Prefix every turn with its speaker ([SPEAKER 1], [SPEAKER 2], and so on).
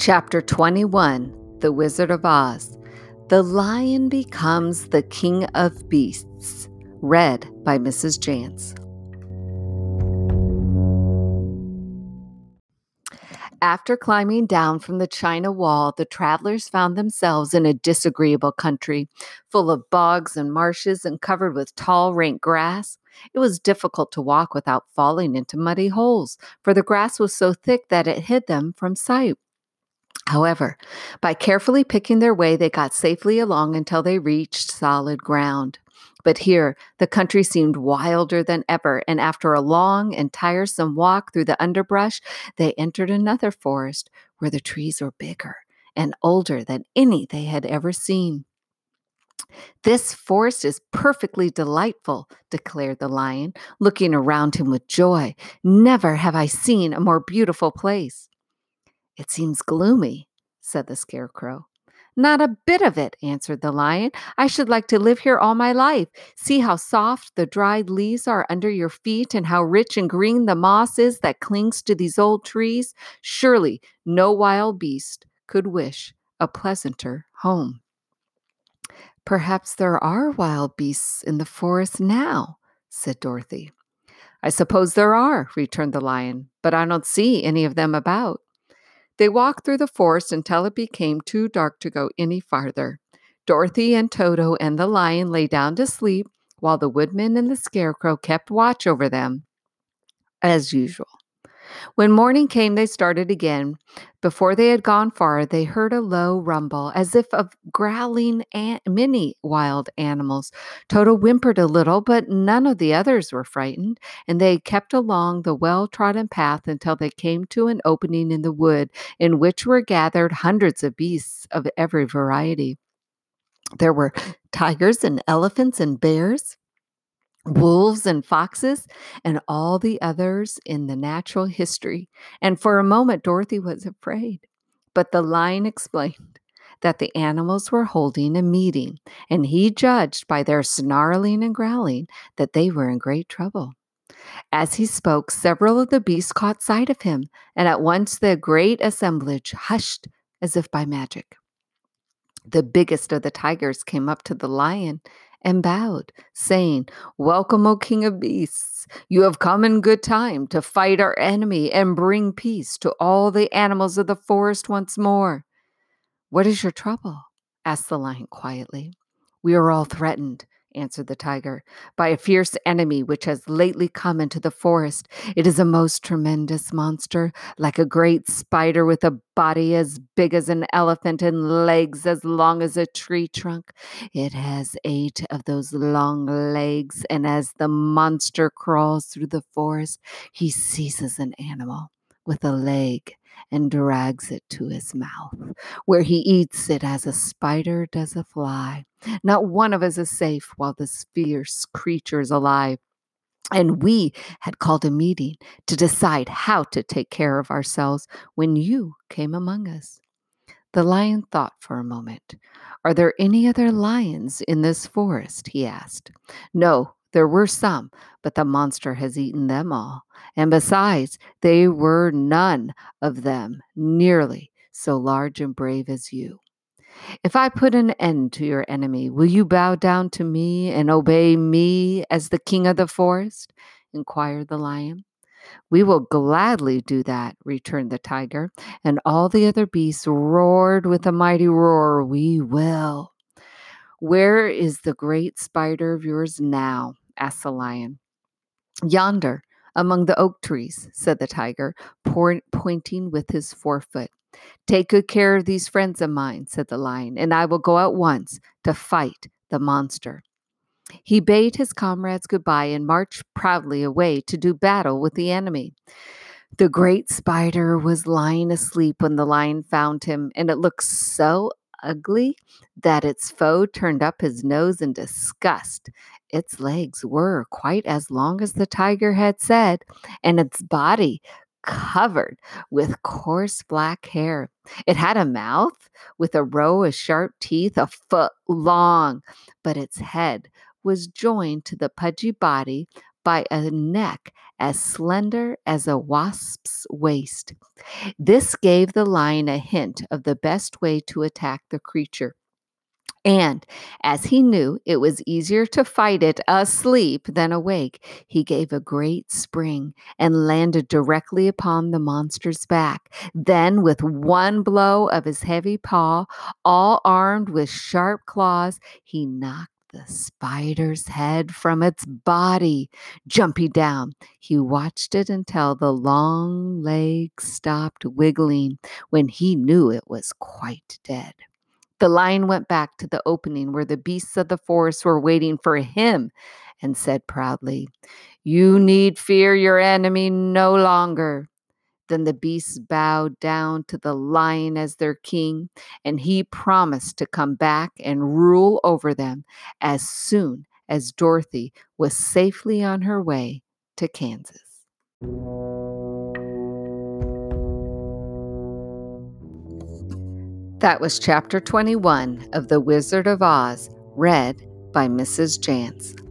[SPEAKER 1] Chapter 21 The Wizard of Oz The Lion Becomes the King of Beasts. Read by Mrs. Janc. After climbing down from the China Wall, the travelers found themselves in a disagreeable country, full of bogs and marshes and covered with tall, rank grass. It was difficult to walk without falling into muddy holes, for the grass was so thick that it hid them from sight. However, by carefully picking their way, they got safely along until they reached solid ground. But here, the country seemed wilder than ever, and after a long and tiresome walk through the underbrush, they entered another forest where the trees were bigger and older than any they had ever seen. This forest is perfectly delightful, declared the lion, looking around him with joy. Never have I seen a more beautiful place. It seems gloomy, said the Scarecrow. Not a bit of it, answered the lion. I should like to live here all my life. See how soft the dried leaves are under your feet and how rich and green the moss is that clings to these old trees. Surely no wild beast could wish a pleasanter home. Perhaps there are wild beasts in the forest now, said Dorothy. I suppose there are, returned the lion, but I don't see any of them about. They walked through the forest until it became too dark to go any farther. Dorothy and Toto and the lion lay down to sleep while the woodman and the scarecrow kept watch over them, as usual. When morning came, they started again. Before they had gone far, they heard a low rumble, as if of growling an- many wild animals. Toto whimpered a little, but none of the others were frightened, and they kept along the well trodden path until they came to an opening in the wood, in which were gathered hundreds of beasts of every variety. There were tigers and elephants and bears, wolves and foxes, and all the others in the natural history. And for a moment, Dorothy was afraid. But the lion explained that the animals were holding a meeting, and he judged by their snarling and growling that they were in great trouble. As he spoke, several of the beasts caught sight of him, and at once the great assemblage hushed as if by magic. The biggest of the tigers came up to the lion and bowed, saying, Welcome, O King of Beasts. You have come in good time to fight our enemy and bring peace to all the animals of the forest once more. What is your trouble? asked the lion quietly. We are all threatened, answered the tiger, by a fierce enemy which has lately come into the forest. It is a most tremendous monster, like a great spider with a body as big as an elephant and legs as long as a tree trunk. It has eight of those long legs, and as the monster crawls through the forest, he seizes an animal with a leg and drags it to his mouth, where he eats it as a spider does a fly. Not one of us is safe while this fierce creature is alive. And we had called a meeting to decide how to take care of ourselves when you came among us. The lion thought for a moment. Are there any other lions in this forest? he asked. No, there were some, but the monster has eaten them all. And besides, they were none of them nearly so large and brave as you. If I put an end to your enemy, will you bow down to me and obey me as the king of the forest? inquired the lion. We will gladly do that, returned the tiger, and all the other beasts roared with a mighty roar, We will. Where is the great spider of yours now? Asked the lion. Yonder, among the oak trees, said the tiger, pointing with his forefoot. Take good care of these friends of mine, said the lion, and I will go at once to fight the monster. He bade his comrades goodbye and marched proudly away to do battle with the enemy. The great spider was lying asleep when the lion found him, and it looked so ugly that its foe turned up his nose in disgust. Its legs were quite as long as the tiger had said, and its body covered with coarse black hair. It had a mouth with a row of sharp teeth a foot long, but its head was joined to the pudgy body by a neck as slender as a wasp's waist. This gave the lion a hint of the best way to attack the creature. And as he knew it was easier to fight it asleep than awake, he gave a great spring and landed directly upon the monster's back. Then, with one blow of his heavy paw, all armed with sharp claws, he knocked the spider's head from its body. Jumping down, he watched it until the long legs stopped wiggling when he knew it was quite dead. The lion went back to the opening where the beasts of the forest were waiting for him and said proudly, You need fear your enemy no longer. Then the beasts bowed down to the lion as their king, and he promised to come back and rule over them as soon as Dorothy was safely on her way to Kansas. That was chapter 21 of The Wizard of Oz, read by Mrs. Janc.